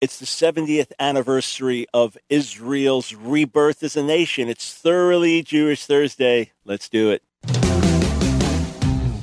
It's the 70th anniversary of Israel's rebirth as a nation. It's thoroughly Jewish Thursday. Let's do it.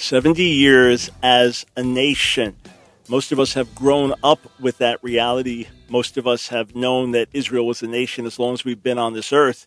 70 years as a nation. Most of us have grown up with that reality. Most of us have known that Israel was a nation as long as we've been on this earth.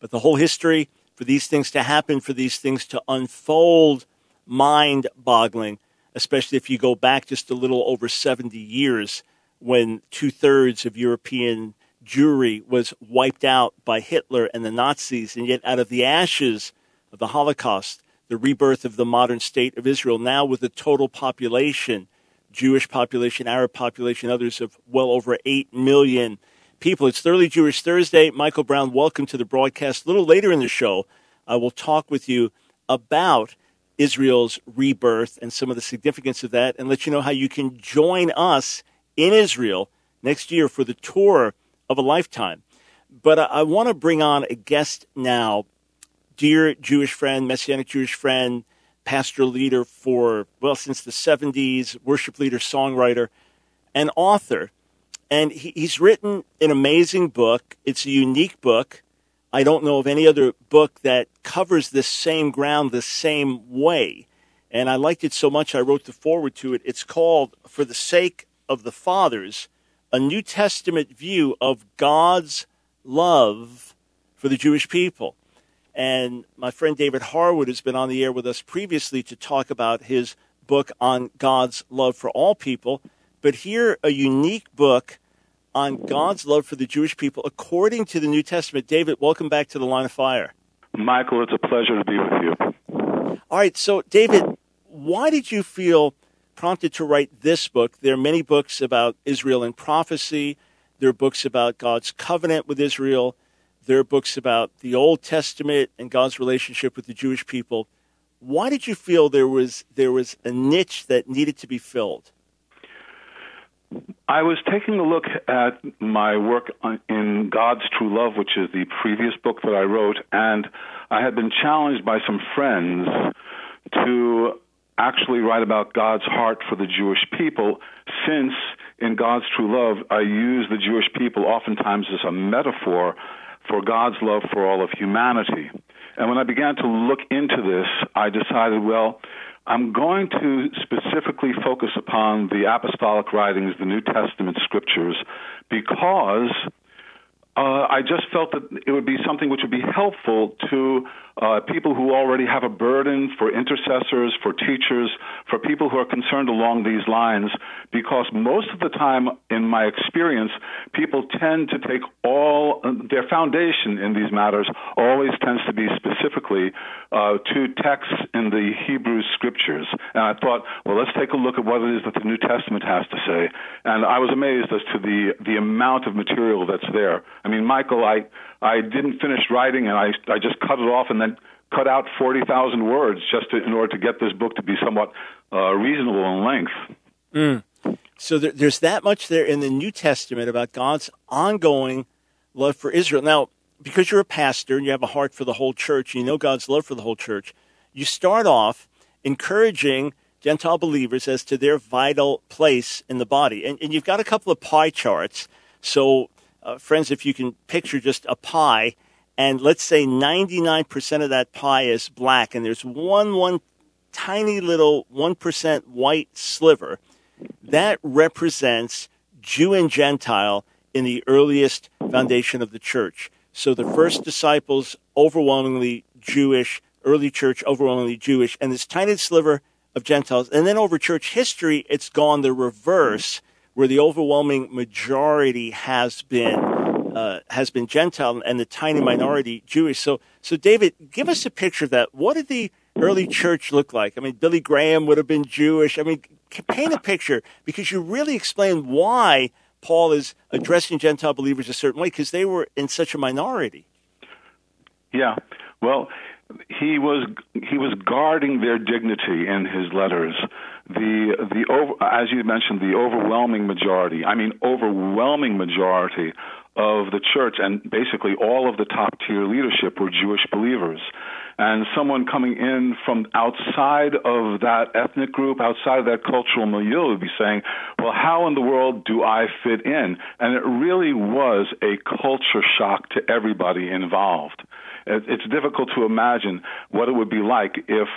But the whole history, for these things to happen, for these things to unfold, mind boggling, especially if you go back just a little over 70 years when two thirds of European Jewry was wiped out by Hitler and the Nazis. And yet, out of the ashes of the Holocaust, the rebirth of the modern state of Israel, now with a total population, Jewish population, Arab population, others of well over 8 million people. It's Thoroughly Jewish Thursday. Michael Brown, welcome to the broadcast. A little later in the show, I will talk with you about Israel's rebirth and some of the significance of that and let you know how you can join us in Israel next year for the tour of a lifetime. But I, I want to bring on a guest now dear Jewish friend, Messianic Jewish friend, pastor leader for, well, since the 70s, worship leader, songwriter, and author. And he, he's written an amazing book. It's a unique book. I don't know of any other book that covers this same ground the same way. And I liked it so much, I wrote the foreword to it. It's called For the Sake of the Fathers, a New Testament view of God's love for the Jewish people. And my friend David Harwood has been on the air with us previously to talk about his book on God's love for all people. But here, a unique book on God's love for the Jewish people according to the New Testament. David, welcome back to the line of fire. Michael, it's a pleasure to be with you. All right, so David, why did you feel prompted to write this book? There are many books about Israel and prophecy. There are books about God's covenant with Israel. There are books about the Old Testament and God's relationship with the Jewish people. Why did you feel there was there was a niche that needed to be filled? I was taking a look at my work in God's True Love, which is the previous book that I wrote, and I had been challenged by some friends to actually write about God's heart for the Jewish people, since in God's True Love, I use the Jewish people oftentimes as a metaphor for God's love for all of humanity. And when I began to look into this, I decided, well, I'm going to specifically focus upon the apostolic writings, the New Testament scriptures, because uh, I just felt that it would be something which would be helpful to uh, people who already have a burden, for intercessors, for teachers, for people who are concerned along these lines, because most of the time, in my experience, people tend to take all uh, their foundation in these matters always tends to be specifically uh, to texts in the Hebrew scriptures. And I thought, well, let's take a look at what it is that the New Testament has to say. And I was amazed as to the the amount of material that's there. I mean, Michael, I I didn't finish writing, and I I just cut it off and then cut out forty thousand words just to, in order to get this book to be somewhat uh, reasonable in length. Mm. So there, there's that much there in the New Testament about God's ongoing love for Israel. Now, because you're a pastor and you have a heart for the whole church, and you know God's love for the whole church, you start off encouraging Gentile believers as to their vital place in the body. And, and you've got a couple of pie charts. So uh, friends, if you can picture just a pie, and let's say 99% of that pie is black, and there's one, one tiny little 1% white sliver, that represents Jew and Gentile in the earliest foundation of the church. So the first disciples, overwhelmingly Jewish, early church, overwhelmingly Jewish, and this tiny sliver of Gentiles. And then over church history, it's gone the reverse where the overwhelming majority has been uh, has been Gentile and the tiny minority Jewish. So, so David, give us a picture of that. What did the early church look like? I mean, Billy Graham would have been Jewish. I mean, paint a picture because you really explain why Paul is addressing Gentile believers a certain way because they were in such a minority. Yeah. Well, he was he was guarding their dignity in his letters. The the over, as you mentioned, the overwhelming majority. I mean, overwhelming majority of the church and basically all of the top tier leadership were Jewish believers. And someone coming in from outside of that ethnic group, outside of that cultural milieu, would be saying, Well, how in the world do I fit in? And it really was a culture shock to everybody involved. It's difficult to imagine what it would be like if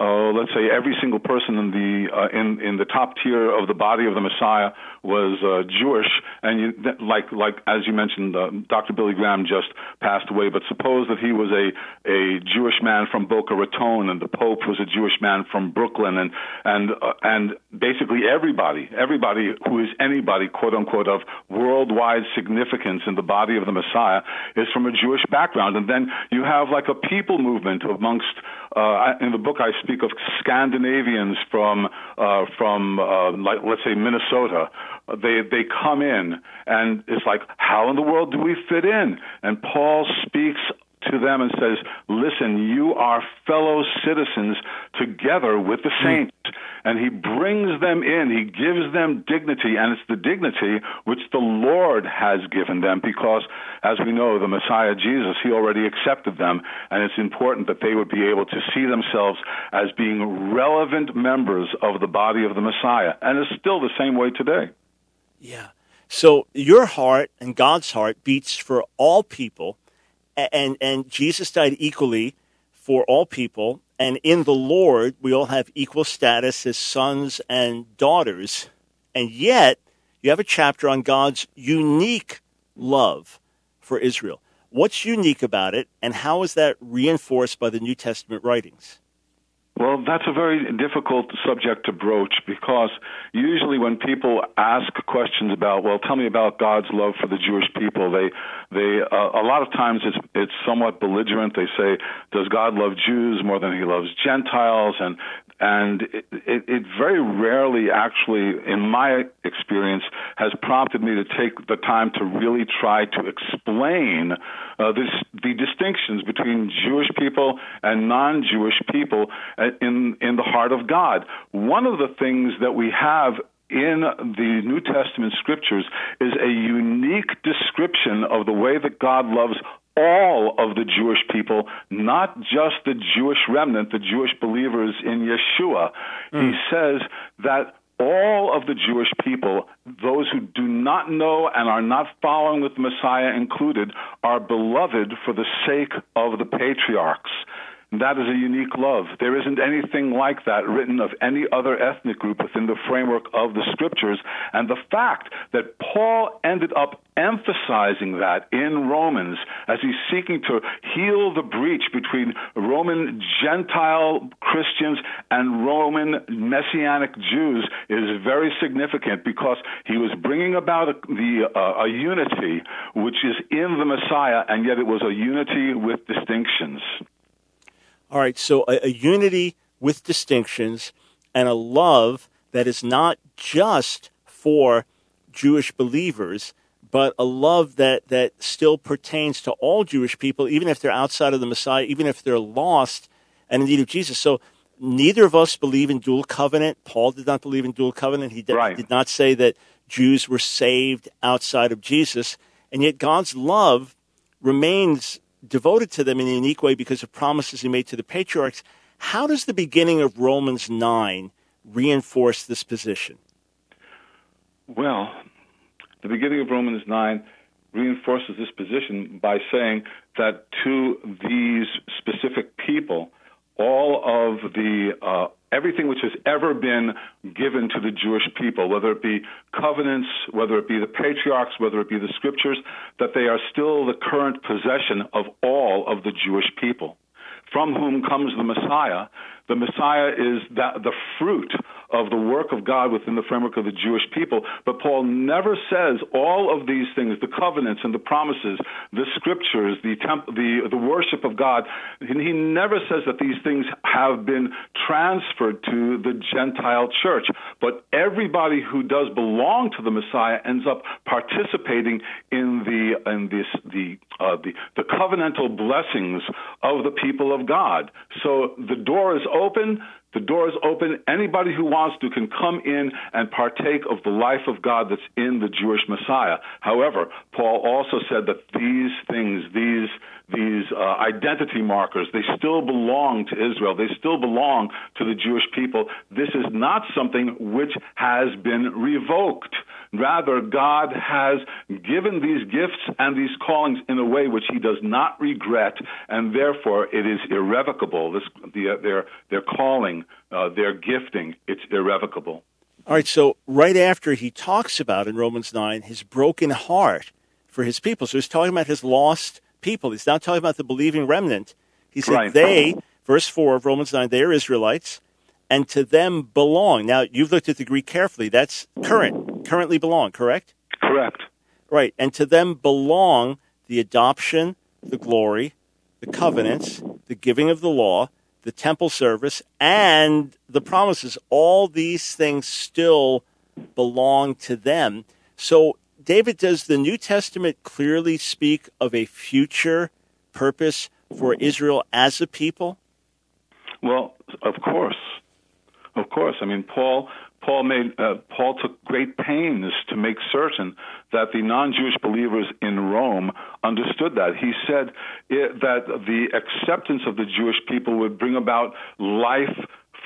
uh, let's say every single person in the uh, in in the top tier of the body of the Messiah was uh, Jewish, and you, like like as you mentioned, uh, Dr. Billy Graham just passed away. But suppose that he was a a Jewish man from Boca Raton, and the Pope was a Jewish man from Brooklyn, and and uh, and basically everybody, everybody who is anybody, quote unquote, of worldwide significance in the body of the Messiah is from a Jewish background, and then you have like a people movement amongst. Uh, in the book, I speak of Scandinavians from uh, from uh, like let's say Minnesota. They they come in and it's like how in the world do we fit in? And Paul speaks to them and says, Listen, you are fellow citizens together with the hmm. saints. And he brings them in, he gives them dignity, and it's the dignity which the Lord has given them because, as we know, the Messiah Jesus, he already accepted them, and it's important that they would be able to see themselves as being relevant members of the body of the Messiah. And it's still the same way today. Yeah. So your heart and God's heart beats for all people and and Jesus died equally for all people, and in the Lord we all have equal status as sons and daughters, and yet you have a chapter on God's unique love for Israel. What's unique about it, and how is that reinforced by the New Testament writings? Well, that's a very difficult subject to broach because usually when people ask questions about, well, tell me about God's love for the Jewish people, they, they, uh, a lot of times it's, it's somewhat belligerent. They say, does God love Jews more than he loves Gentiles? And and it, it, it, very rarely actually in my experience has prompted me to take the time to really try to explain uh, this, the distinctions between Jewish people and non-Jewish people uh, in in the heart of God. One of the things that we have in the New Testament scriptures is a unique description of the way that God loves all of the Jewish people, not just the Jewish remnant, the Jewish believers in Yeshua. Mm. He says that all of the Jewish people, those who do not know and are not following with the Messiah included, are beloved for the sake of the patriarchs. That is a unique love. There isn't anything like that written of any other ethnic group within the framework of the scriptures. And the fact that Paul ended up emphasizing that in Romans as he's seeking to heal the breach between Roman Gentile Christians and Roman Messianic Jews is very significant because he was bringing about a, the, uh, a unity which is in the Messiah, and yet it was a unity with distinctions. All right, so a, a unity with distinctions and a love that is not just for Jewish believers, but a love that, that still pertains to all Jewish people, even if they're outside of the Messiah, even if they're lost and in need of Jesus. So neither of us believe in dual covenant. Paul did not believe in dual covenant. He did, right. did not say that Jews were saved outside of Jesus. And yet God's love remains devoted to them in a unique way because of promises he made to the patriarchs. How does the beginning of Romans 9 reinforce this position? Well, the beginning of Romans 9 reinforces this position by saying that to these specific people, all of the uh, everything which has ever been given to the Jewish people, whether it be covenants, whether it be the patriarchs, whether it be the scriptures, that they are still the current possession of all of the Jewish people, from whom comes the Messiah. The Messiah is that, the fruit of the work of God within the framework of the Jewish people. But Paul never says all of these things, the covenants and the promises, the scriptures, the temp- the the worship of God. He never says that these things have been transferred to the Gentile church. But everybody who does belong to the Messiah ends up participating in the in this the uh, the the covenantal blessings of the people of God. So the door is open. The door is open. Anybody who wants to can come in and partake of the life of God that's in the Jewish Messiah. However, Paul also said that these things, these these uh, identity markers, they still belong to Israel. They still belong to the Jewish people. This is not something which has been revoked. Rather, God has given these gifts and these callings in a way which He does not regret, and therefore it is irrevocable. This, the, their, their calling, uh, their gifting, it's irrevocable. All right, so right after he talks about in Romans 9 his broken heart for his people, so he's talking about his lost people. He's not talking about the believing remnant. He said, Right. they, verse 4 of Romans 9, they are Israelites, and to them belong. Now, you've looked at the Greek carefully. That's current, currently belong, correct? Correct. Right. And to them belong the adoption, the glory, the covenants, the giving of the law, the temple service, and the promises. All these things still belong to them. So, David, does the New Testament clearly speak of a future purpose for Israel as a people? Well, of course, of course. I mean, Paul. Paul made. Uh, Paul took great pains to make certain that the non-Jewish believers in Rome understood that. He said it, that the acceptance of the Jewish people would bring about life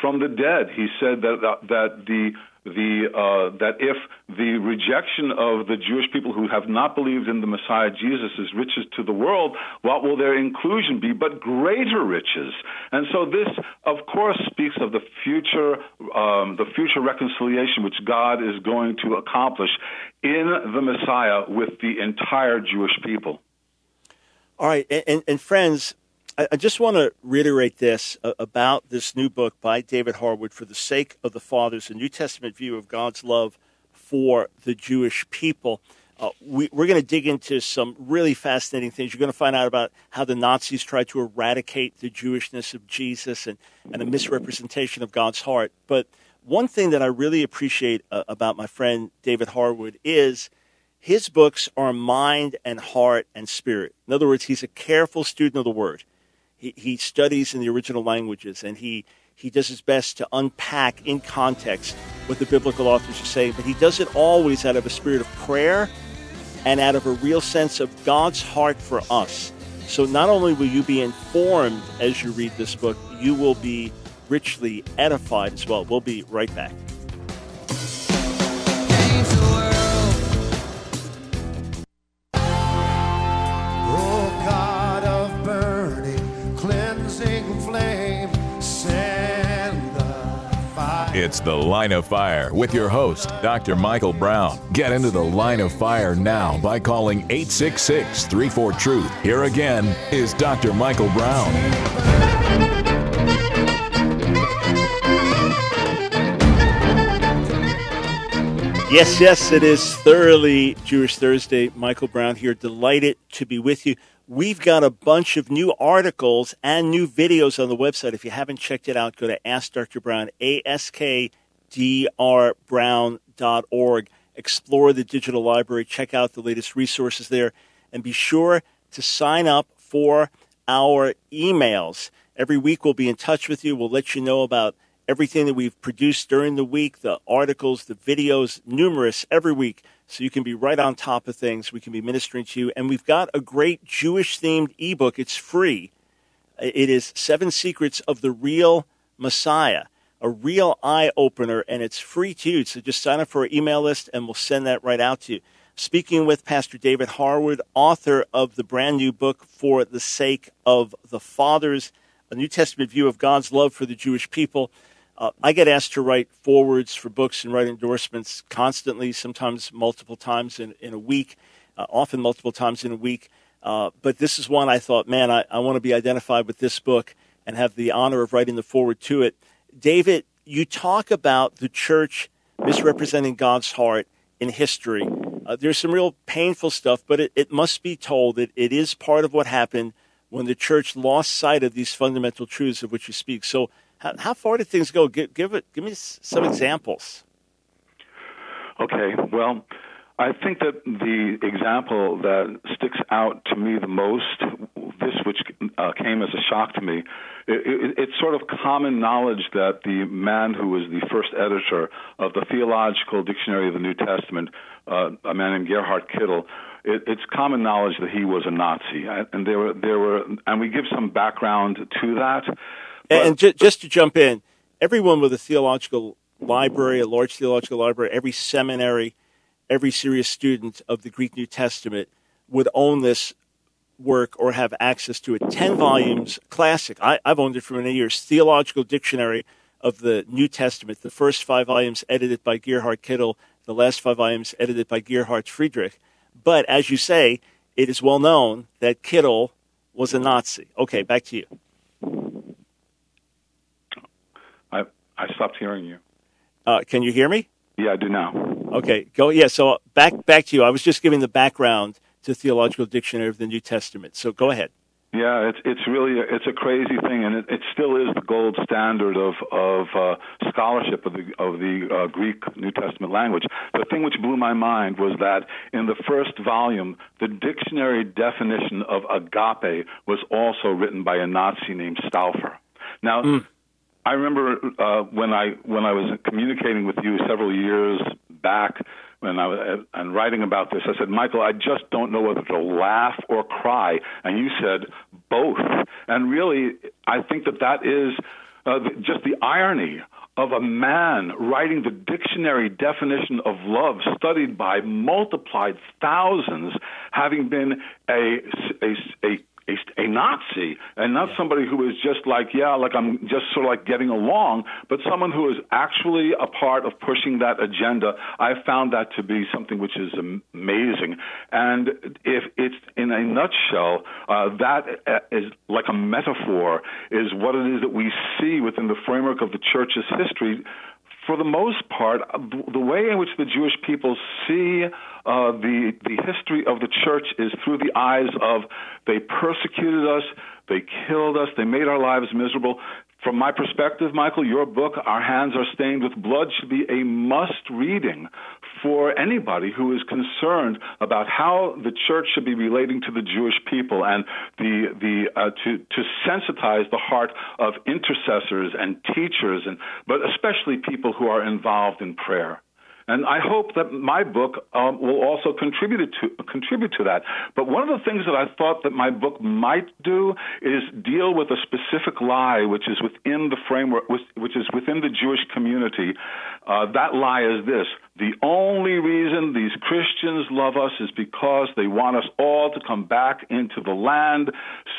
from the dead. He said that that, that the the uh, that if the rejection of the Jewish people who have not believed in the Messiah Jesus is riches to the world, what will their inclusion be but greater riches? And so this, of course, speaks of the future, um, the future reconciliation which God is going to accomplish in the Messiah with the entire Jewish people. All right, and, and, and friends, I, I just want to reiterate this uh, about this new book by David Harwood for the sake of the fathers, a New Testament view of God's love for the Jewish people. Uh, we, we're going to dig into some really fascinating things. You're going to find out about how the Nazis tried to eradicate the Jewishness of Jesus and, and a misrepresentation of God's heart. But one thing that I really appreciate uh, about my friend David Harwood is his books are mind and heart and spirit. In other words, he's a careful student of the word. He, he studies in the original languages and he, he does his best to unpack in context what the biblical authors are saying, but he does it always out of a spirit of prayer and out of a real sense of God's heart for us. So not only will you be informed as you read this book, you will be richly edified as well. We'll be right back. It's the Line of Fire with your host, Dr. Michael Brown. Get into the Line of Fire now by calling 866 34 Truth. Here again is Dr. Michael Brown. Yes, yes, it is thoroughly Jewish Thursday. Michael Brown here, delighted to be with you. We've got a bunch of new articles and new videos on the website. If you haven't checked it out, go to Ask Dr. Brown, askdrbrown.org. Explore the digital library, check out the latest resources there, and be sure to sign up for our emails. Every week we'll be in touch with you. We'll let you know about everything that we've produced during the week, the articles, the videos, numerous every week. So you can be right on top of things. We can be ministering to you. And we've got a great Jewish themed ebook. It's free. It is Seven Secrets of the Real Messiah, a real eye opener, and it's free to you. So just sign up for our email list and we'll send that right out to you. Speaking with Pastor David Harwood, author of the brand new book, For the Sake of the Fathers, a New Testament view of God's love for the Jewish people. Uh, I get asked to write forwards for books and write endorsements constantly, sometimes multiple times in, in a week, uh, often multiple times in a week. Uh, but this is one I thought, man, I, I want to be identified with this book. and have the honor of writing the foreword to it. David, you talk about the church misrepresenting God's heart in history. Uh, there's some real painful stuff, but it, it must be told that it is part of what happened when the church lost sight of these fundamental truths of which you speak. So, how, how far did things go? Give, give it. Give me some examples. Okay. Well, I think that the example that sticks out to me the most, this which uh, came as a shock to me, it, it, it's sort of common knowledge that the man who was the first editor of the Theological Dictionary of the New Testament, uh, a man named Gerhard Kittel, it, it's common knowledge that he was a Nazi, and there were there were, and we give some background to that. But, and just to jump in, everyone with a theological library, a large theological library, every seminary every serious student of the Greek New Testament would own this work or have access to it. 10 volumes, classic. I, have owned it for many years. Theological Dictionary of the New Testament. The first five volumes edited by Gerhard Kittel, the last five volumes edited by Gerhard Friedrich. But as you say, it is well known that Kittel was a Nazi. Okay, back to you. I, stopped hearing you. Uh, can you hear me? Yeah, I do now. Okay, go. Yeah, so back back to you. I was just giving the background to Theological Dictionary of the New Testament. So go ahead. Yeah, it's it's really a, it's a crazy thing, and it, it still is the gold standard of of uh, scholarship of the of the uh, Greek New Testament language. The thing which blew my mind was that in the first volume, the dictionary definition of agape was also written by a Nazi named Stauffer. Now, mm. I remember uh, when I when I was communicating with you several years back when I was and writing about this. I said, Michael, I just don't know whether to laugh or cry, and you said both. And really, I think that that is uh, just the irony of a man writing the dictionary definition of love studied by multiplied thousands having been a, a, a a, a Nazi and not yeah. somebody who is just like, yeah, like I'm just sort of like getting along, but someone who is actually a part of pushing that agenda. I found that to be something which is amazing. And if it's in a nutshell, uh, that uh, is like a metaphor, is what it is that we see within the framework of the church's history for the most part, the way in which the Jewish people see uh, the the history of the church is through the eyes of they persecuted us, they killed us, they made our lives miserable. From my perspective, Michael, your book, Our Hands Are Stained with Blood, should be a must reading for anybody who is concerned about how the church should be relating to the Jewish people and the, the, uh, to, to sensitize the heart of intercessors and teachers, and, but especially people who are involved in prayer. And I hope that my book um, will also contribute to contribute to that. But one of the things that I thought that my book might do is deal with a specific lie, which is within the framework, which is within the Jewish community. Uh, that lie is this: the only reason these Christians love us is because they want us all to come back into the land,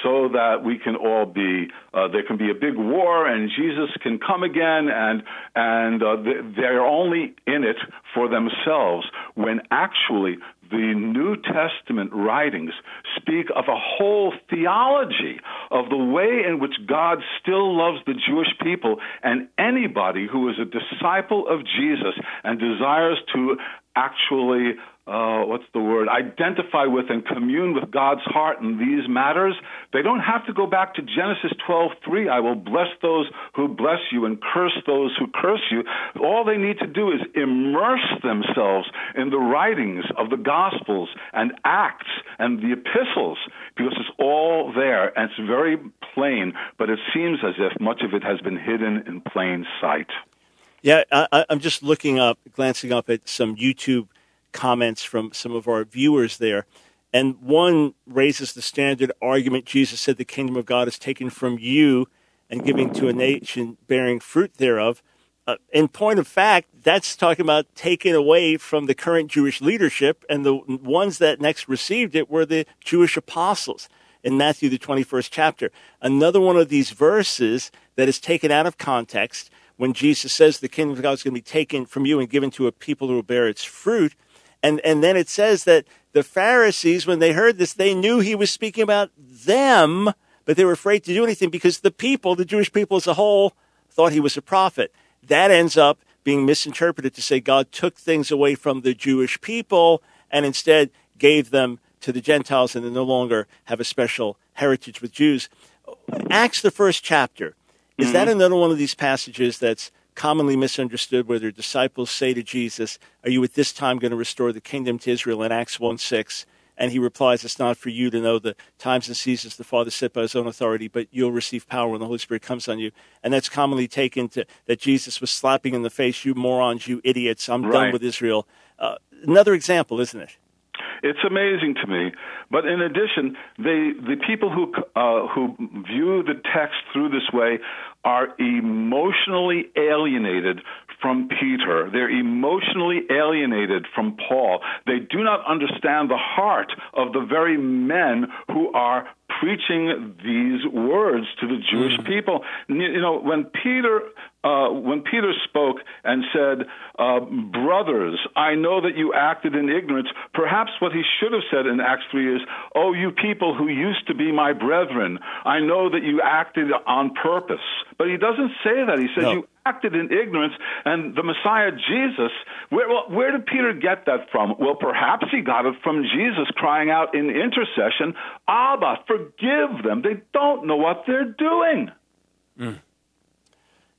so that we can all be. Uh, there can be a big war, and Jesus can come again, and and uh, they're only in it for themselves when actually the New Testament writings speak of a whole theology of the way in which God still loves the Jewish people and anybody who is a disciple of Jesus and desires to actually uh, what's the word, identify with and commune with God's heart in these matters, they don't have to go back to Genesis 12:3. I will bless those who bless you and curse those who curse you. All they need to do is immerse themselves in the writings of the Gospels and Acts and the epistles because it's all there and it's very plain, but it seems as if much of it has been hidden in plain sight. Yeah, I, am just looking up, glancing up at some YouTube comments from some of our viewers there. And one raises the standard argument Jesus said the kingdom of God is taken from you and giving to a nation bearing fruit thereof. Uh, in point of fact, that's talking about taking away from the current Jewish leadership, and the ones that next received it were the Jewish apostles in Matthew, the 21st chapter. Another one of these verses that is taken out of context when Jesus says the kingdom of God is going to be taken from you and given to a people who will bear its fruit and, and then it says that the Pharisees, when they heard this, they knew he was speaking about them, but they were afraid to do anything because the people, the Jewish people as a whole, thought he was a prophet. That ends up being misinterpreted to say God took things away from the Jewish people and instead gave them to the Gentiles and they no longer have a special heritage with Jews. Acts, the first chapter, is mm-hmm. that another one of these passages that's commonly misunderstood where their disciples say to Jesus, Are you at this time going to restore the kingdom to Israel in Acts 1 6? And he replies, It's not for you to know the times and seasons the Father set by his own authority, but you'll receive power when the Holy Spirit comes on you. And that's commonly taken to that Jesus was slapping in the face, You morons, you idiots, I'm right. done with Israel. Uh, another example, isn't it? It's amazing to me. But in addition, they, the people who, uh, who view the text through this way are emotionally alienated from Peter. They're emotionally alienated from Paul. They do not understand the heart of the very men who are preaching these words to the Jewish mm-hmm. people. You know, when Peter uh, when Peter spoke and said, uh, "Brothers, I know that you acted in ignorance." Perhaps what he should have said in Acts three is, "Oh, you people who used to be my brethren, I know that you acted on purpose." But he doesn't say that. He says, no. "You acted in ignorance." And the Messiah Jesus, where, well, where did Peter get that from? Well, perhaps he got it from Jesus crying out in intercession, "Abba, forgive them. They don't know what they're doing." Mm.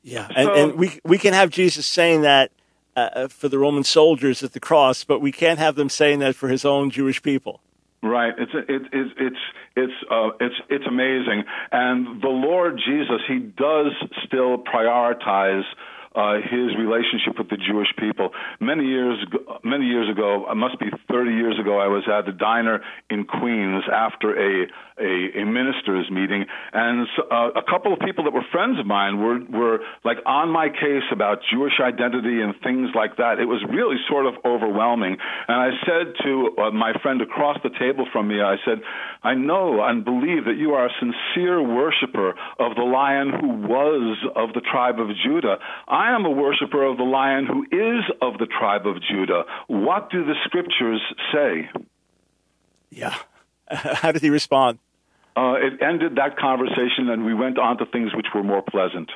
Yeah, and, so, and we we can have Jesus saying that uh, uh, for the Roman soldiers at the cross, but we can't have them saying that for his own Jewish people. Right. It's it, it, it's it's uh, it's it's amazing, and the Lord Jesus, he does still prioritize uh, his relationship with the Jewish people. Many years, many years ago, it must be 30 years ago, I was at a diner in Queens after a a, a ministers meeting, and uh, a couple of people that were friends of mine were were like on my case about Jewish identity and things like that. It was really sort of overwhelming, and I said to uh, my friend across the table from me, I said, I know and believe that you are a sincere worshiper of the Lion who was of the tribe of Judah. I I am a worshiper of the lion who is of the tribe of Judah. What do the scriptures say? Yeah. How did he respond? Uh, it ended that conversation, and we went on to things which were more pleasant.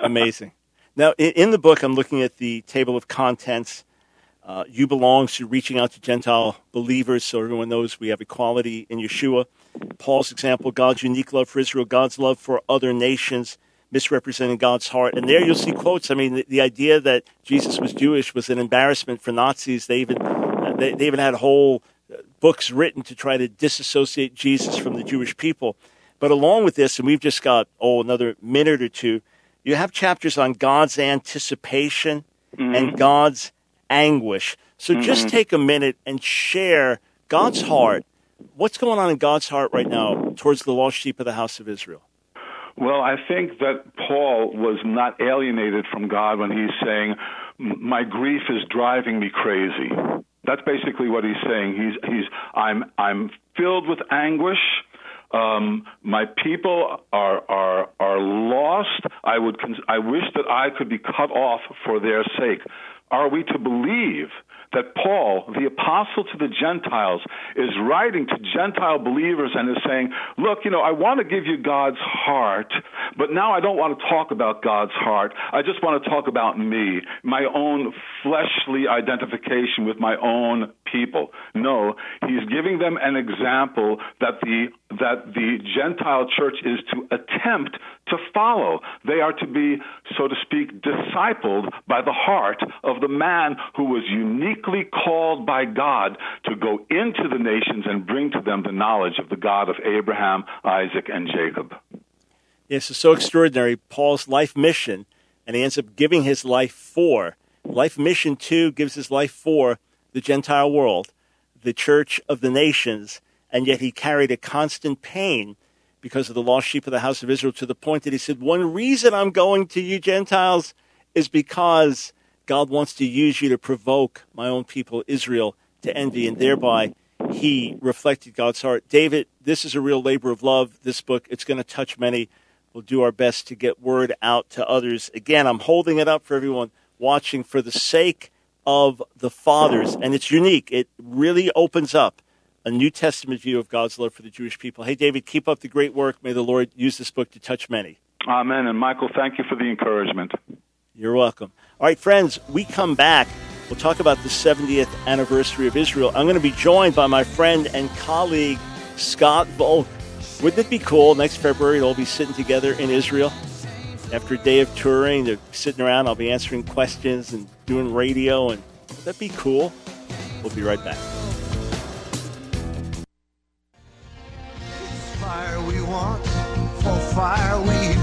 Amazing. Now, in, the book, I'm looking at the table of contents. Uh, you belong to reaching out to Gentile believers, so everyone knows we have equality in Yeshua. Paul's example, God's unique love for Israel, God's love for other nations misrepresenting God's heart. And there you'll see quotes. I mean, the, the idea that Jesus was Jewish was an embarrassment for Nazis. They even they, they even had a whole books written to try to disassociate Jesus from the Jewish people. But along with this, and we've just got oh another minute or two, you have chapters on God's anticipation mm-hmm. and God's anguish. So mm-hmm. just take a minute and share God's heart. What's going on in God's heart right now towards the lost sheep of the house of Israel? Well, I think that Paul was not alienated from God when he's saying, "My grief is driving me crazy." That's basically what he's saying. He's he's I'm I'm filled with anguish. Um, my people are are are lost. I would I wish that I could be cut off for their sake. Are we to believe that Paul, the apostle to the Gentiles, is writing to Gentile believers and is saying, Look, you know, I want to give you God's heart, but now I don't want to talk about God's heart. I just want to talk about me, my own fleshly identification with my own people. No, he's giving them an example that the that the Gentile church is to attempt to follow. They are to be, so to speak, discipled by the heart of the man who was uniquely called by God to go into the nations and bring to them the knowledge of the God of Abraham, Isaac, and Jacob. Yes, it's so extraordinary. Paul's life mission, and he ends up giving his life for. Life mission, too, gives his life for the Gentile world, the church of the nations, and yet he carried a constant pain because of the lost sheep of the house of Israel to the point that he said, One reason I'm going to you Gentiles is because God wants to use you to provoke my own people, Israel, to envy, and thereby he reflected God's heart. David, this is a real labor of love. This book, it's going to touch many. We'll do our best to get word out to others. Again, I'm holding it up for everyone watching for the sake of the fathers, and it's unique. It really opens up a New Testament view of God's love for the Jewish people. Hey, David, keep up the great work. May the Lord use this book to touch many. Amen. And Michael, thank you for the encouragement. You're welcome. All right, friends, we come back. We'll talk about the 70th anniversary of Israel. I'm going to be joined by my friend and colleague, Scott Volk. Wouldn't it be cool next February to all be sitting together in Israel? After a day of touring, they're sitting around. I'll be answering questions and doing radio, and would that be cool? We'll be right back. We want, for fire we.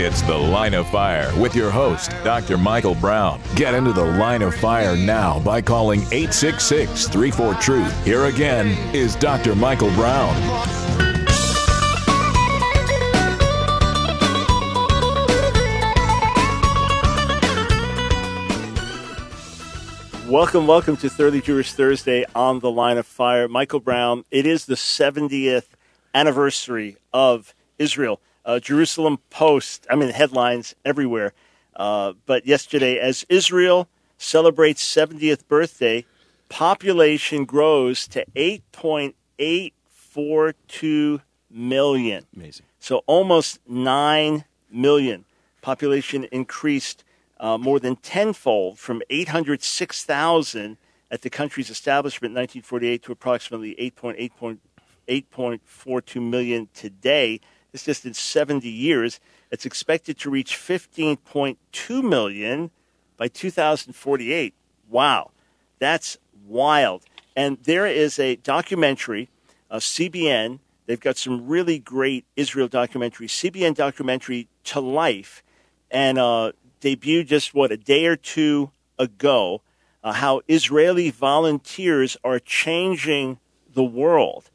It's The Line of Fire with your host, Dr. Michael Brown. Get into the line of fire now by calling 866 34 Truth. Here again is Dr. Michael Brown. Welcome, welcome to Thoroughly Jewish Thursday on the Line of Fire. Michael Brown, it is the 70th anniversary of Israel. Uh, Jerusalem Post, I mean, headlines everywhere. Uh, but yesterday, as Israel celebrates 70th birthday, population grows to 8.842 million. Amazing. So almost 9 million. Population increased uh, more than tenfold from 806,000 at the country's establishment in 1948 to approximately 8.8 8.42 million today. It's just in 70 years. It's expected to reach 15.2 million by 2048. Wow, that's wild. And there is a documentary, uh, CBN. They've got some really great Israel documentary, CBN documentary to life, and uh, debuted just what a day or two ago. Uh, how Israeli volunteers are changing the world.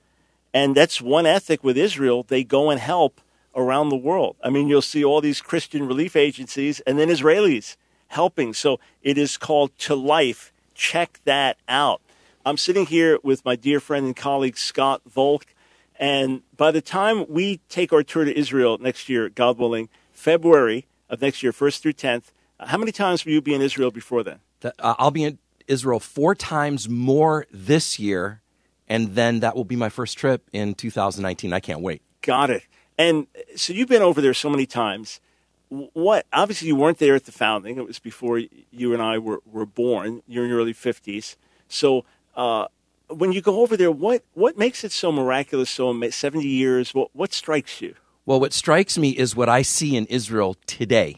And that's one ethic with Israel. They go and help around the world. I mean, you'll see all these Christian relief agencies and then Israelis helping. So it is called To Life. Check that out. I'm sitting here with my dear friend and colleague, Scott Volk. And by the time we take our tour to Israel next year, God willing, February of next year, 1st through 10th, uh, how many times will you be in Israel before then? Uh, I'll be in Israel four times more this year, and then that will be my first trip in 2019. I can't wait. Got it. And uh, so you've been over there so many times. What obviously you weren't there at the founding. It was before you and I were, were born. You're in your early fifties. So uh, when you go over there, what what makes it so miraculous? So ama- seventy years. What what strikes you? Well, what strikes me is what I see in Israel today.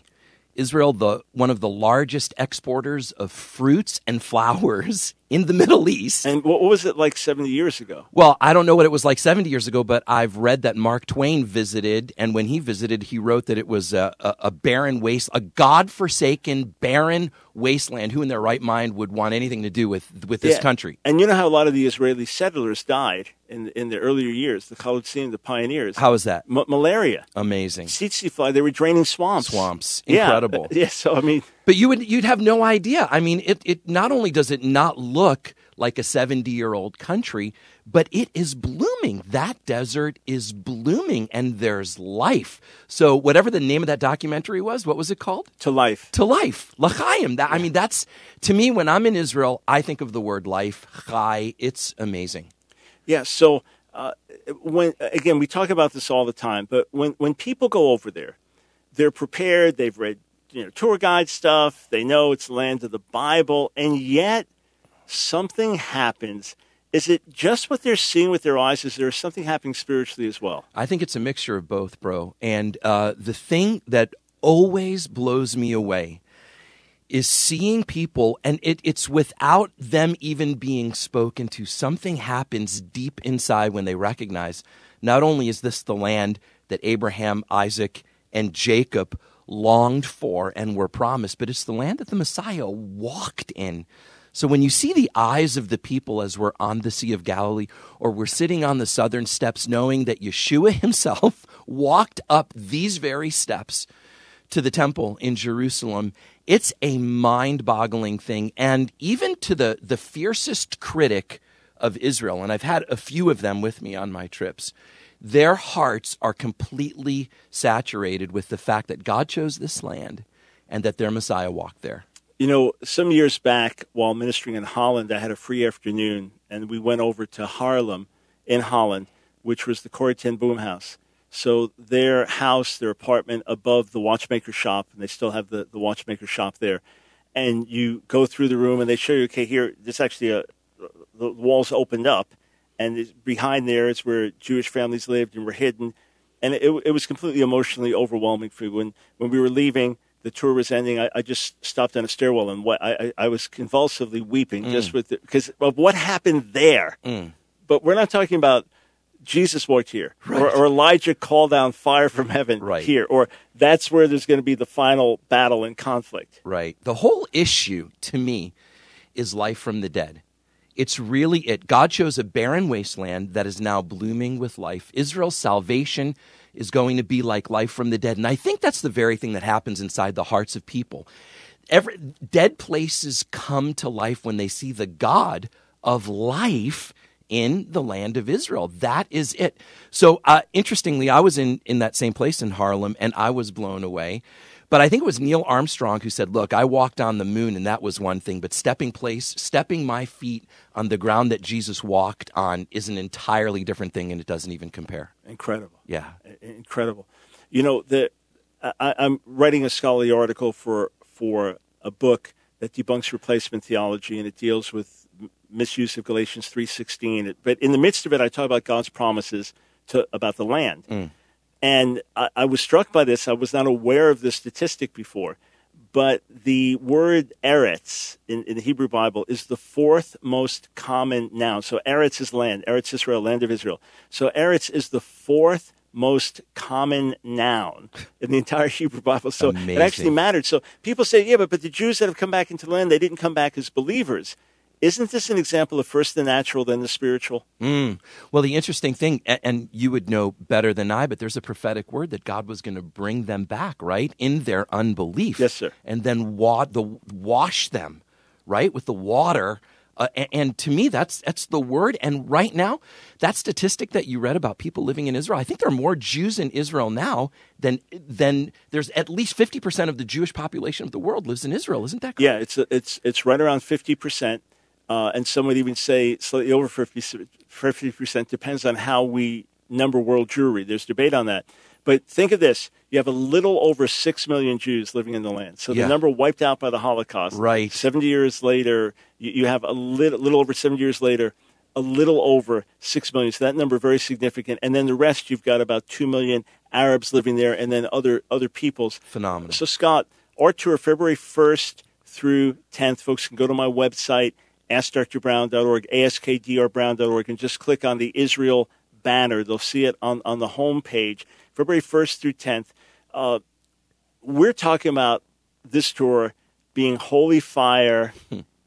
Israel, the one of the largest exporters of fruits and flowers in the Middle East. And what, was it like seventy years ago? Well, I don't know what it was like 70 years ago, but I've read that Mark Twain visited, and when he visited, he wrote that it was a, a, a barren waste, a God-forsaken, barren wasteland. Who in their right mind would want anything to do with with this Yeah. country? And you know how a lot of the Israeli settlers died in in the earlier years. The Chalutzim, the pioneers. How is that? M- malaria, Amazing. tsetse fly. They were draining swamps. Swamps. Yeah. Incredible. Yeah. So I mean. But you would you'd have no idea. I mean, it it not only does it not look like a 70 year old country, but it is blooming. That desert is blooming and there's life. So whatever the name of that documentary was, what was it called? to life. To life. L'chaim. That I mean that's to me when I'm in Israel, I think of the word life, chai. It's amazing. Yeah. So uh, when again, we talk about this all the time, but when when people go over there, they're prepared. They've read you know tour guide stuff. They know it's land of the Bible, and yet something happens. Is it just what they're seeing with their eyes? Is there something happening spiritually as well? I think it's a mixture of both, bro. And uh, the thing that always blows me away is seeing people, and it, it's without them even being spoken to. Something happens deep inside when they recognize not only is this the land that Abraham, Isaac, and Jacob longed for and were promised, but it's the land that the Messiah walked in. So when you see the eyes of the people as we're on the Sea of Galilee or we're sitting on the southern steps knowing that Yeshua himself walked up these very steps to the temple in Jerusalem, it's a mind-boggling thing and even to the the fiercest critic of Israel and I've had a few of them with me on my trips their hearts are completely saturated with the fact that God chose this land and that their Messiah walked there. You know, some years back while ministering in Holland, I had a free afternoon, and we went over to Haarlem in Holland, which was the Corrie Boom house. So their house, their apartment above the watchmaker shop, and they still have the, the watchmaker shop there. And you go through the room, and they show you, okay, here, this actually a, the walls opened up, and behind there is where Jewish families lived and were hidden. And it, it was completely emotionally overwhelming for me. When, when we were leaving, the tour was ending, I, I just stopped on a stairwell and what, I, I, was convulsively weeping mm. just with because of what happened there. Mm. But we're not talking about Jesus walked here, or, or Elijah called down fire from heaven Right. here, or that's where there's going to be the final battle and conflict. Right. The whole issue to me is life from the dead. It's really it. God chose a barren wasteland that is now blooming with life. Israel's salvation is going to be like life from the dead. And I think that's the very thing that happens inside the hearts of people. Every, dead places come to life when they see the God of life in the land of Israel. That is it. So, uh, interestingly, I was in, in that same place in Harlem and I was blown away. But I think it was Neil Armstrong who said, Look, I walked on the moon and that was one thing, but stepping place, stepping my feet on the ground that Jesus walked on is an entirely different thing and it doesn't even compare. Incredible. Yeah. Incredible. You know, the, I, I'm writing a scholarly article for for a book that debunks replacement theology, and it deals with misuse of Galatians three sixteen. But in the midst of it, I talk about God's promises to about the land, mm. And I, I was struck by this. I was not aware of this statistic before. But the word eretz in, in the Hebrew Bible is the fourth most common noun. So eretz is land, eretz Israel, land of Israel. So eretz is the fourth most common noun in the entire Hebrew Bible. So it actually mattered. So people say, yeah, but, but the Jews that have come back into the land, they didn't come back as believers. Isn't this an example of first the natural, then the spiritual? Well, the interesting thing, and you would know better than I, but there's a prophetic word that God was going to bring them back, right, in their unbelief. Yes, sir. And then wa- the wash them, right, with the water. Uh, and, to me, that's that's the word. And right now, that statistic that you read about people living in Israel, I think there are more Jews in Israel now than than there's at least fifty percent of the Jewish population of the world lives in Israel. Isn't that correct? Yeah, it's it's it's right around fifty percent, uh, and some would even say slightly over 50 percent. Depends on how we number world Jewry. There's debate on that. But think of this: you have a little over six million Jews living in the land. So Yeah. the number wiped out by the Holocaust. Right. Seventy years later, you, you have a little, little over seventy years later, a little over six million. So that number very significant. And then the rest, you've got about two million Arabs living there, and then other other peoples. Phenomenal. So, Scott, our tour, February 1st through 10th, folks can go to my website, askdrbrown.org, askdrbrown.org, and just click on the Israel banner. They'll see it on, on the home page. February 1st through 10th. Uh, we're talking about this tour being holy fire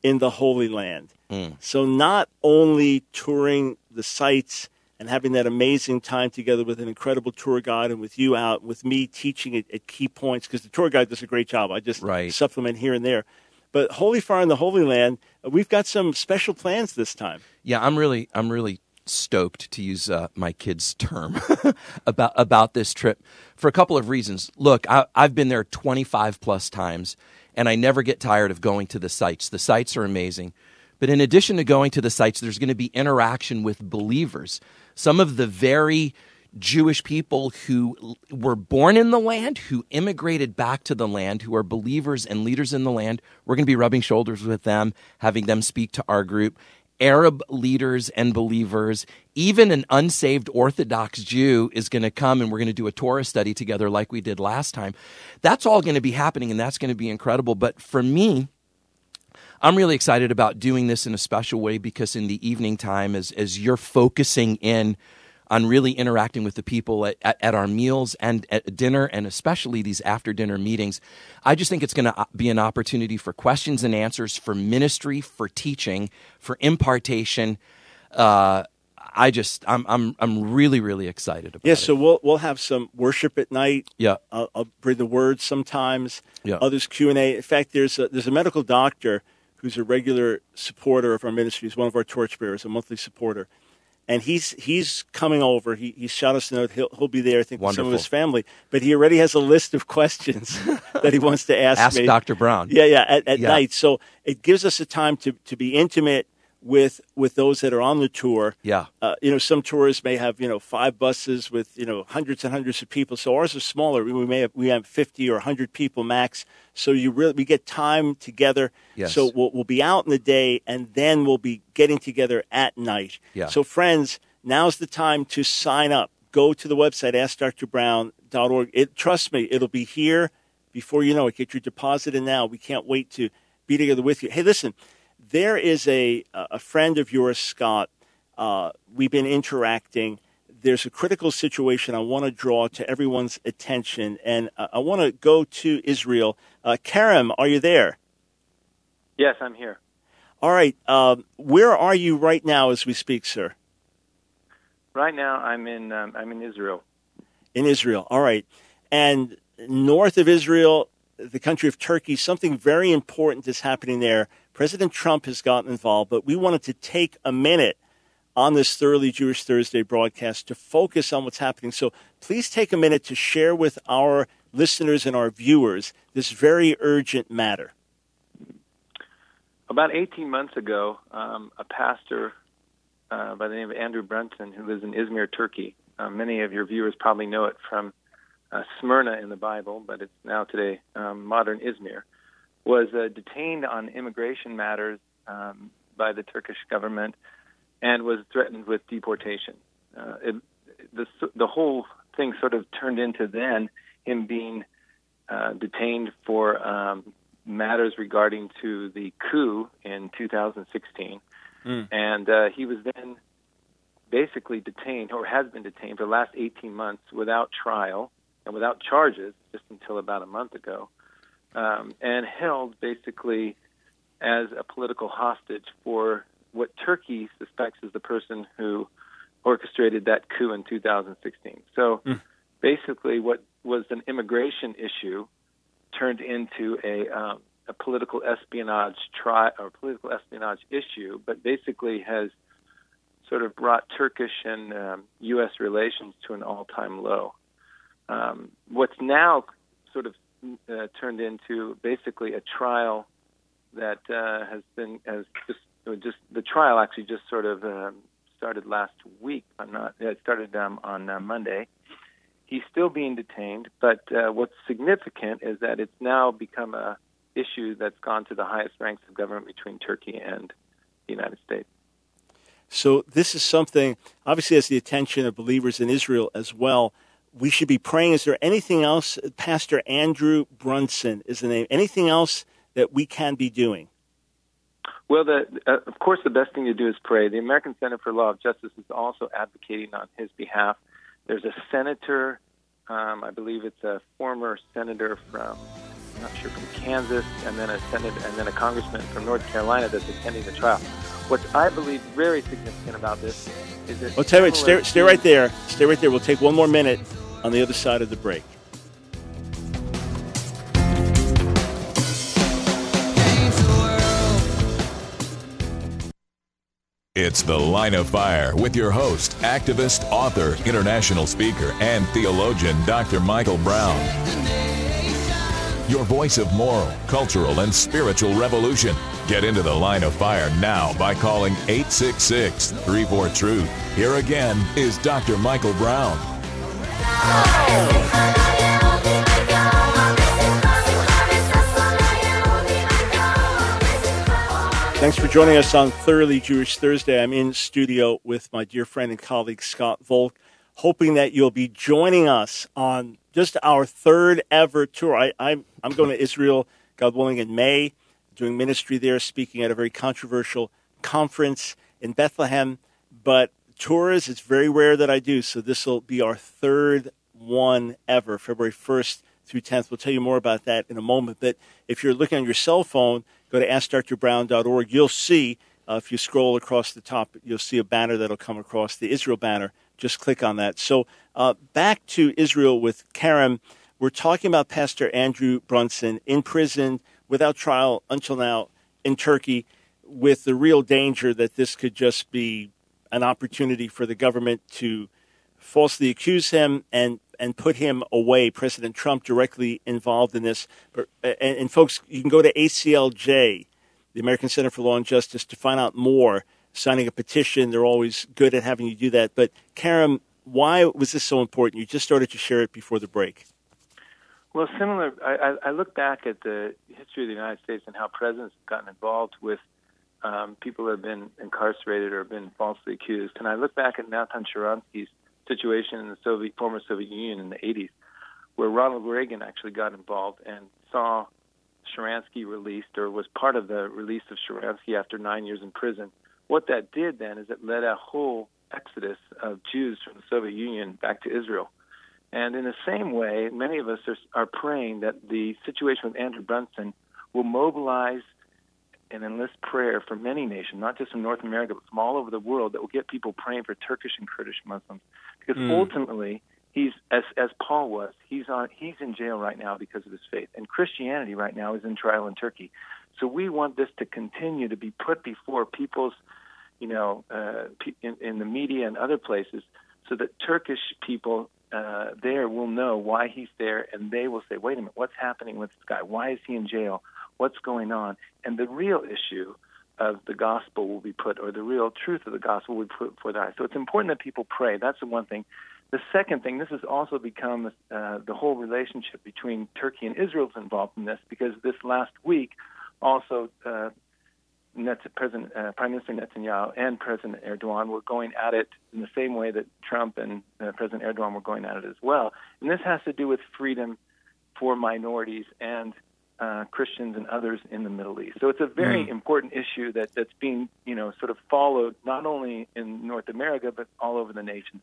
in the Holy Land. So, not only touring the sites and having that amazing time together with an incredible tour guide and with you out, with me teaching at, at key points, because the tour guide does a great job. I just Right. supplement here and there. But Holy Fire in the Holy Land, we've got some special plans this time. Yeah, I'm really, I'm really stoked to use uh, my kid's term about about this trip for a couple of reasons. Look, I, I've been there 25 plus times, and I never get tired of going to the sites. The sites are amazing, but in addition to going to the sites, there's going to be interaction with believers. Some of the very Jewish people who were born in the land, who immigrated back to the land, who are believers and leaders in the land. We're going to be rubbing shoulders with them, having them speak to our group. Arab leaders and believers, even an unsaved Orthodox Jew is going to come and we're going to do a Torah study together like we did last time. That's all going to be happening and that's going to be incredible. But for me, I'm really excited about doing this in a special way because in the evening time, as, as you're focusing in on really interacting with the people at, at, at our meals and at dinner, and especially these after dinner meetings, I just think it's going to be an opportunity for questions and answers, for ministry, for teaching, for impartation. Uh, I just, I'm, I'm, I'm really, really excited about Yeah, it. so we'll we'll have some worship at night. Yeah. I'll, I'll bring the word sometimes. Yeah. Others Q and A. In fact, there's a, there's a medical doctor who's a regular supporter of our ministry. He's one of our torchbearers, a monthly supporter, and he's he's coming over. He, he shot us a note. He'll, he'll be there, I think, with some of his family. But he already has a list of questions that he wants to ask, Ask me. Dr. Brown. Yeah, yeah, at, at Yeah. night. So it gives us a time to, to be intimate with with those that are on the tour. Yeah. Uh, you know, some tours may have you know five buses with you know hundreds and hundreds of people. So ours is smaller. We may have we have fifty or hundred people max. So you really we get time together. Yes. So we'll, we'll be out in the day, and then we'll be getting together at night. Yeah. So friends, now's the time to sign up. Go to the website askdrbrown.org. It trust me, it'll be here before you know it. Get your deposit in now. We can't wait to be together with you. Hey, listen, there is a a friend of yours, Scott. Uh, we've been interacting. There's a critical situation I want to draw to everyone's attention, and uh, I want to go to Israel. Uh, Karim, are you there? Yes, I'm here. All right. Um, where are you right now as we speak, sir? Right now, I'm in um, I'm in Israel. In Israel. All right. And north of Israel, the country of Turkey, something very important is happening there. President Trump has gotten involved, but we wanted to take a minute on this Thoroughly Jewish Thursday broadcast to focus on what's happening. So please take a minute to share with our listeners and our viewers this very urgent matter. About 18 months ago, um, a pastor uh, by the name of Andrew Brunson, who lives in Izmir, Turkey. Uh, many of your viewers probably know it from uh, Smyrna in the Bible, but it's now today um, modern Izmir. Was uh, detained on immigration matters um, by the Turkish government and was threatened with deportation. Uh, it, the the whole thing sort of turned into then him being uh, detained for um, matters regarding to the coup in 2016, and uh, he was then basically detained or has been detained for the last 18 months without trial and without charges just until about a month ago, um, and held basically as a political hostage for what Turkey suspects is the person who orchestrated that coup in 2016. So basically, what was an immigration issue turned into a um, a political espionage tri or political espionage issue, but basically has sort of brought Turkish and um, U.S. relations to an all-time low. Um, what's now sort of uh, turned into basically a trial that uh, has been has just just the trial actually just sort of um, started last week. I'm not. It started um, on uh, Monday. He's still being detained, but uh, what's significant is that it's now become a issue that's gone to the highest ranks of government between Turkey and the United States. So this is something obviously has the attention of believers in Israel as well. We should be praying. Is there anything else, Pastor Andrew Brunson is the name? Anything else that we can be doing? Well, the, uh, of course, the best thing to do is pray. The American Center for Law of Justice is also advocating on his behalf. There's a senator, um, I believe it's a former senator from, I'm not sure from Kansas, and then a senator, and then a congressman from North Carolina that's attending the trial. What I believe very significant about this is that. Well, tell you stay, stay right there. Stay right there. We'll take one more minute on the other side of the break. It's The Line of Fire with your host, activist, author, international speaker, and theologian, Dr. Michael Brown. Your voice of moral, cultural, and spiritual revolution. Get into the line of fire now by calling 866 34 Truth. Here again is Dr. Michael Brown. Thanks for joining us on Thoroughly Jewish Thursday. I'm in studio with my dear friend and colleague Scott Volk, hoping that you'll be joining us on just our third ever tour. I, I'm, I'm going to Israel, God willing, in May, doing ministry there, speaking at a very controversial conference in Bethlehem. But tours, it's very rare that I do, so this will be our third one ever, February 1st through 10th. We'll tell you more about that in a moment. But if you're looking on your cell phone, go to AskDrBrown.org. You'll see, uh, if you scroll across the top, you'll see a banner that'll come across, the Israel banner. Just click on that. So uh, back to Israel with Karam. We're talking about Pastor Andrew Brunson in prison without trial until now in Turkey with the real danger that this could just be an opportunity for the government to falsely accuse him and and put him away. President Trump directly involved in this. But, and, and folks, you can go to ACLJ, the American Center for Law and Justice, to find out more. Signing a petition, they're always good at having you do that. But Karam, why was this so important? You just started to share it before the break. Well, similar. I, I look back at the history of the United States and how presidents have gotten involved with um, people who have been incarcerated or been falsely accused. And I look back at Natan Sharansky's situation in the Soviet, former Soviet Union in the 80s, where Ronald Reagan actually got involved and saw Sharansky released or was part of the release of Sharansky after nine years in prison. What that did then is it led a whole exodus of Jews from the Soviet Union back to Israel. And in the same way, many of us are, are praying that the situation with Andrew Brunson will mobilize and enlist prayer for many nations, not just from North America, but from all over the world, that will get people praying for Turkish and Kurdish Muslims. Because mm. ultimately, he's as as Paul was, he's on he's in jail right now because of his faith, and Christianity right now is in trial in Turkey. So we want this to continue to be put before people's, you know, uh, in, in the media and other places, so that Turkish people uh, there will know why he's there, and they will say, "Wait a minute, what's happening with this guy? Why is he in jail? What's going on?" And the real issue of the gospel will be put, or the real truth of the gospel will be put before eyes. So it's important that people pray. That's the one thing. The second thing, this has also become uh, the whole relationship between Turkey and Israel is involved in this because this last week, also uh, Net- President, uh, Prime Minister Netanyahu and President Erdogan were going at it in the same way that Trump and uh, President Erdogan were going at it as well. And this has to do with freedom for minorities and uh, Christians and others in the Middle East. So it's a very mm. important issue that that's being you know sort of followed not only in North America but all over the nation.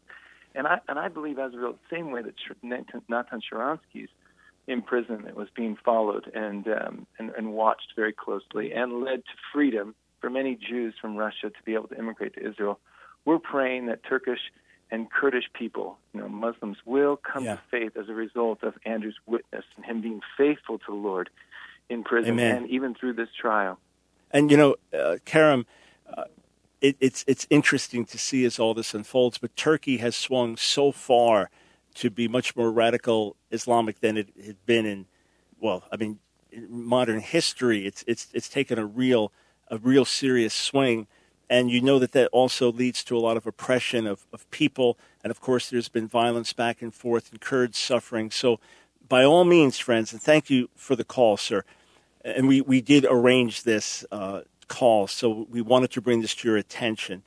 And I and I believe as a result, same way that Natan Sharansky's imprisonment was being followed and, um, and and watched very closely and led to freedom for many Jews from Russia to be able to immigrate to Israel. We're praying that Turkish and Kurdish people, you know, Muslims, will come yeah. to faith as a result of Andrew's witness and him being faithful to the Lord in prison Amen. and even through this trial. And you know, uh, Karam, uh, it, it's it's interesting to see as all this unfolds. But Turkey has swung so far to be much more radical Islamic than it had been in, well, I mean, modern history. It's it's it's taken a real a real serious swing and you know that that also leads to a lot of oppression of, of people. And of course, there's been violence back and forth and Kurds suffering. So, by all means, friends, and thank you for the call, sir. And we, we did arrange this uh, call, so we wanted to bring this to your attention.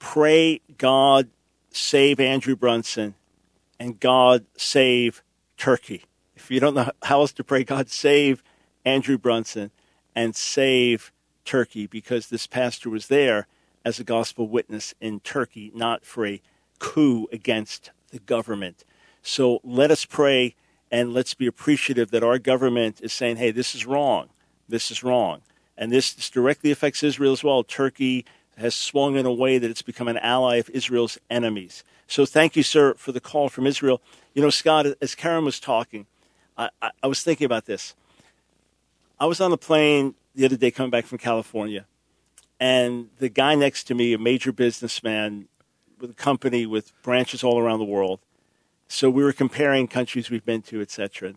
Pray God save Andrew Brunson and God save Turkey. If you don't know how else to pray, God save Andrew Brunson and save Turkey because this pastor was there as a gospel witness in Turkey, not for a coup against the government. So let us pray and let's be appreciative that our government is saying, hey, this is wrong. This is wrong. And this, this directly affects Israel as well. Turkey has swung in a way that it's become an ally of Israel's enemies. So thank you, sir, for the call from Israel. You know, Scott, as Karam was talking, I, I, I was thinking about this. I was on the plane the other day coming back from California, and the guy next to me, a major businessman with a company with branches all around the world. So we were comparing countries we've been to, etc.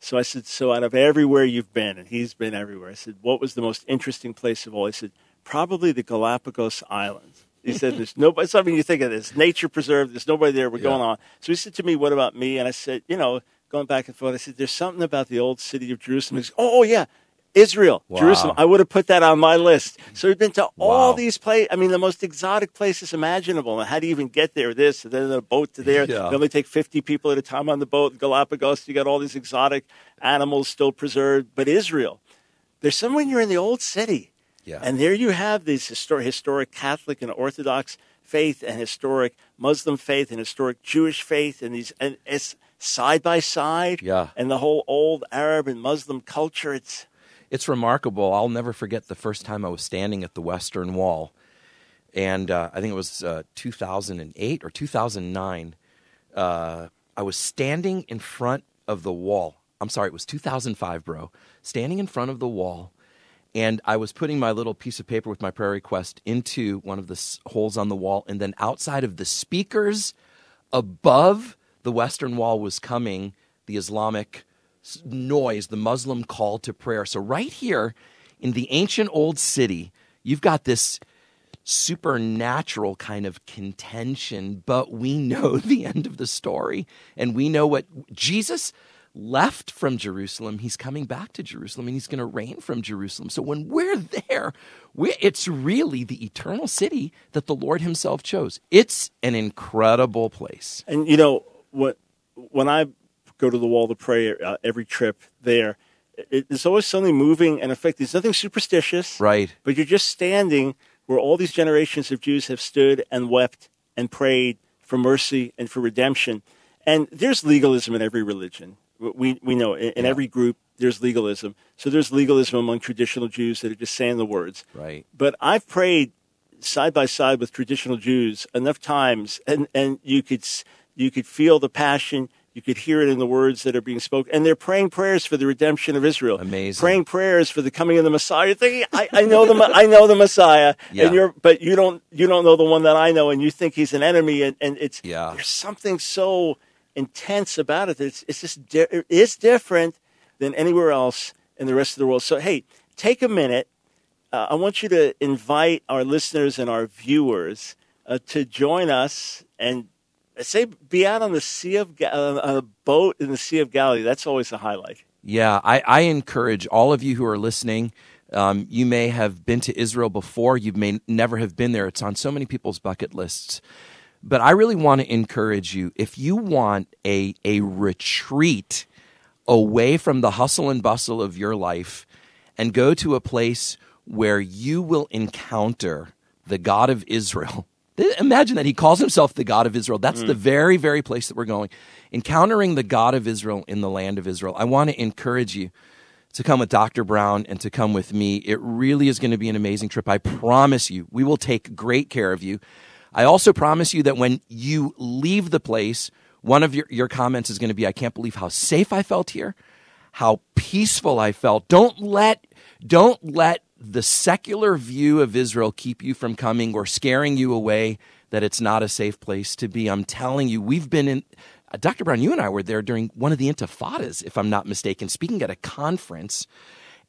So I said, so out of everywhere you've been, and he's been everywhere, I said, what was the most interesting place of all? He said, probably the Galapagos Islands. He said, there's nobody, something you think of this, nature preserved, there's nobody there, we're yeah. going on. So he said to me, what about me? And I said, you know, going back and forth, I said, there's something about the old city of Jerusalem. He said, oh, oh, yeah, Israel, wow. Jerusalem. I would have put that on my list. So we've been to wow. all these places. I mean, the most exotic places imaginable. And how do you even get there? This, and then a boat to there. Yeah. You only take 50 people at a time on the boat. Galapagos, you got all these exotic animals still preserved. But Israel, there's somewhere you're in the old city. Yeah. And there you have these historic, historic Catholic and Orthodox faith and historic Muslim faith and historic Jewish faith and these and it's side by side. Yeah. And the whole old Arab and Muslim culture. It's it's remarkable. I'll never forget the first time I was standing at the Western Wall, and uh, I think it was uh, 2008 or 2009. Uh, I was standing in front of the wall. I'm sorry, it was 2005, bro. Standing in front of the wall, and I was putting my little piece of paper with my prayer request into one of the s- holes on the wall, and then outside of the speakers above the Western Wall was coming the Islamic noise, the Muslim call to prayer. So, right here in the ancient old city, you've got this supernatural kind of contention, but we know the end of the story and we know what Jesus left from Jerusalem. He's coming back to Jerusalem and he's going to reign from Jerusalem. So when we're there, we it's really the eternal city that the Lord himself chose. It's an incredible place. And you know what? When I go to the wall to pray uh, every trip there, it, there's always something moving and affecting. There's nothing superstitious, Right. But you're just standing where all these generations of Jews have stood and wept and prayed for mercy and for redemption. And there's legalism in every religion. We we know in, in Yeah. every group there's legalism. So there's legalism among traditional Jews that are just saying the words. Right. But I've prayed side by side with traditional Jews enough times, and, and you could you could feel the passion. You could hear it in the words that are being spoken, and they're praying prayers for the redemption of Israel. Amazing. Praying prayers for the coming of the Messiah. You're thinking, I, I know the I know the Messiah, Yeah. and you're but you don't you don't know the one that I know, and you think he's an enemy, and, and it's Yeah. there's something so intense about it. It's it's just di- it's different than anywhere else in the rest of the world. So hey, take a minute uh, I want you to invite our listeners and our viewers uh, to join us and say be out on the sea of on a boat in the Sea of Galilee. That's always a highlight. Yeah, I, I encourage all of you who are listening. Um, you may have been to Israel before, you may never have been there. It's on so many people's bucket lists. But I really want to encourage you if you want a, a retreat away from the hustle and bustle of your life and go to a place where you will encounter the God of Israel. Imagine that he calls himself the God of Israel. That's the mm. very, very place that we're going. Encountering the God of Israel in the land of Israel. I want to encourage you to come with Dr. Brown and to come with me. It really is going to be an amazing trip. I promise you, we will take great care of you. I also promise you that when you leave the place, one of your, your comments is going to be, I can't believe how safe I felt here, how peaceful I felt. Don't let, don't let the secular view of Israel keep you from coming or scaring you away that it's not a safe place to be. I'm telling you, we've been in, uh, Dr. Brown, you and I were there during one of the intifadas, if I'm not mistaken, speaking at a conference.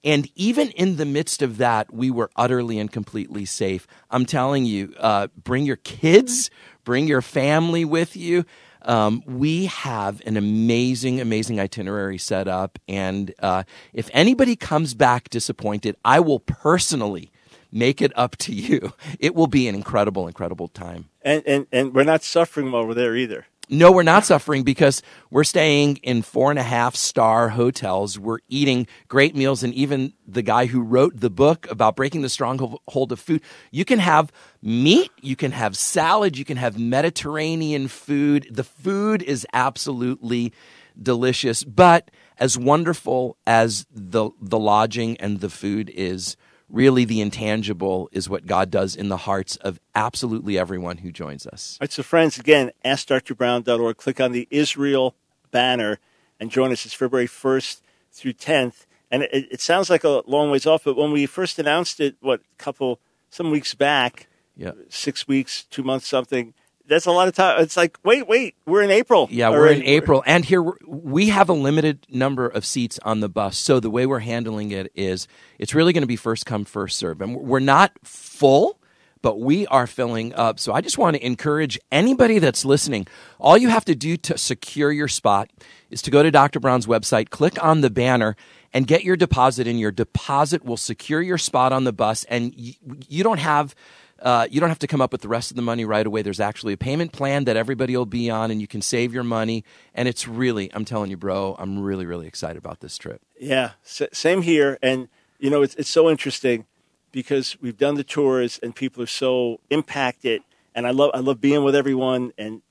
And even in the midst of that, we were utterly and completely safe. I'm telling you, uh, bring your kids, bring your family with you. Um, we have an amazing, amazing itinerary set up. And uh, if anybody comes back disappointed, I will personally make it up to you. It will be an incredible, incredible time. And and and we're not suffering while we're there either. No, we're not suffering because we're staying in four and a half star hotels. We're eating great meals. And even the guy who wrote the book about breaking the stronghold of food, you can have meat, you can have salad, you can have Mediterranean food. The food is absolutely delicious. But as wonderful as the, the lodging and the food is, really the intangible is what God does in the hearts of absolutely everyone who joins us. All right, so friends, again, askdrbrown.org. Click on the Israel banner and join us. It's February 1st through 10th. And it, it sounds like a long ways off, but when we first announced it, what, a couple, some weeks back, Yeah. six weeks, two months, something, that's a lot of time. It's like, wait, wait, we're in April. Yeah, we're already. in April, and here we have a limited number of seats on the bus. So the way we're handling it is, it's really going to be first come, first serve, and we're not full, but we are filling up. So I just want to encourage anybody that's listening. All you have to do to secure your spot is to go to Dr. Brown's website, click on the banner, and get your deposit. And your deposit will secure your spot on the bus, and you, you don't have uh, you don't have to come up with the rest of the money right away. There's actually a payment plan that everybody will be on, and you can save your money. And it's really, I'm telling you, bro, I'm really, really excited about this trip. Yeah, s- same here. And you know, it's it's so interesting because we've done the tours and people are so impacted. And I love I love being with everyone. And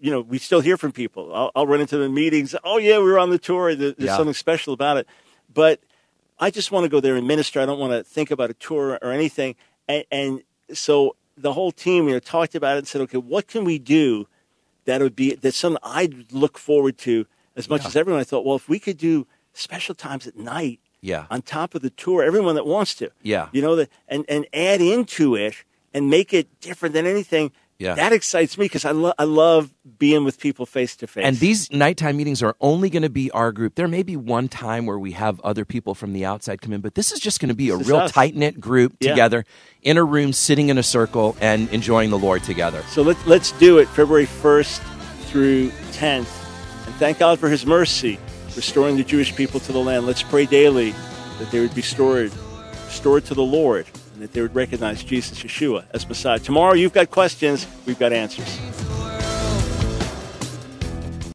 you know, we still hear from people. I'll, I'll run into the meetings. Oh yeah, we were on the tour. There's Yeah. something special about it. But I just want to go there and minister. I don't want to think about a tour or anything. And, and so the whole team, you know, talked about it and said, okay, what can we do that would be that's something I'd look forward to as much as everyone. I thought, well, if we could do special times at night Yeah. on top of the tour. Everyone that wants to, Yeah. you know, that and and add into it and make it different than anything. Yeah. that excites me because I love I love being with people face to face. And these nighttime meetings are only going to be our group. There may be one time where we have other people from the outside come in, but this is just going to be a This real tight knit group Yeah. together in a room, sitting in a circle, and enjoying the Lord together. So let's, let's do it February 1st through 10th. And thank God for his mercy, restoring the Jewish people to the land. Let's pray daily that they would be stored, restored to the Lord, and that they would recognize Jesus Yeshua as Messiah. Tomorrow, you've got questions, we've got answers.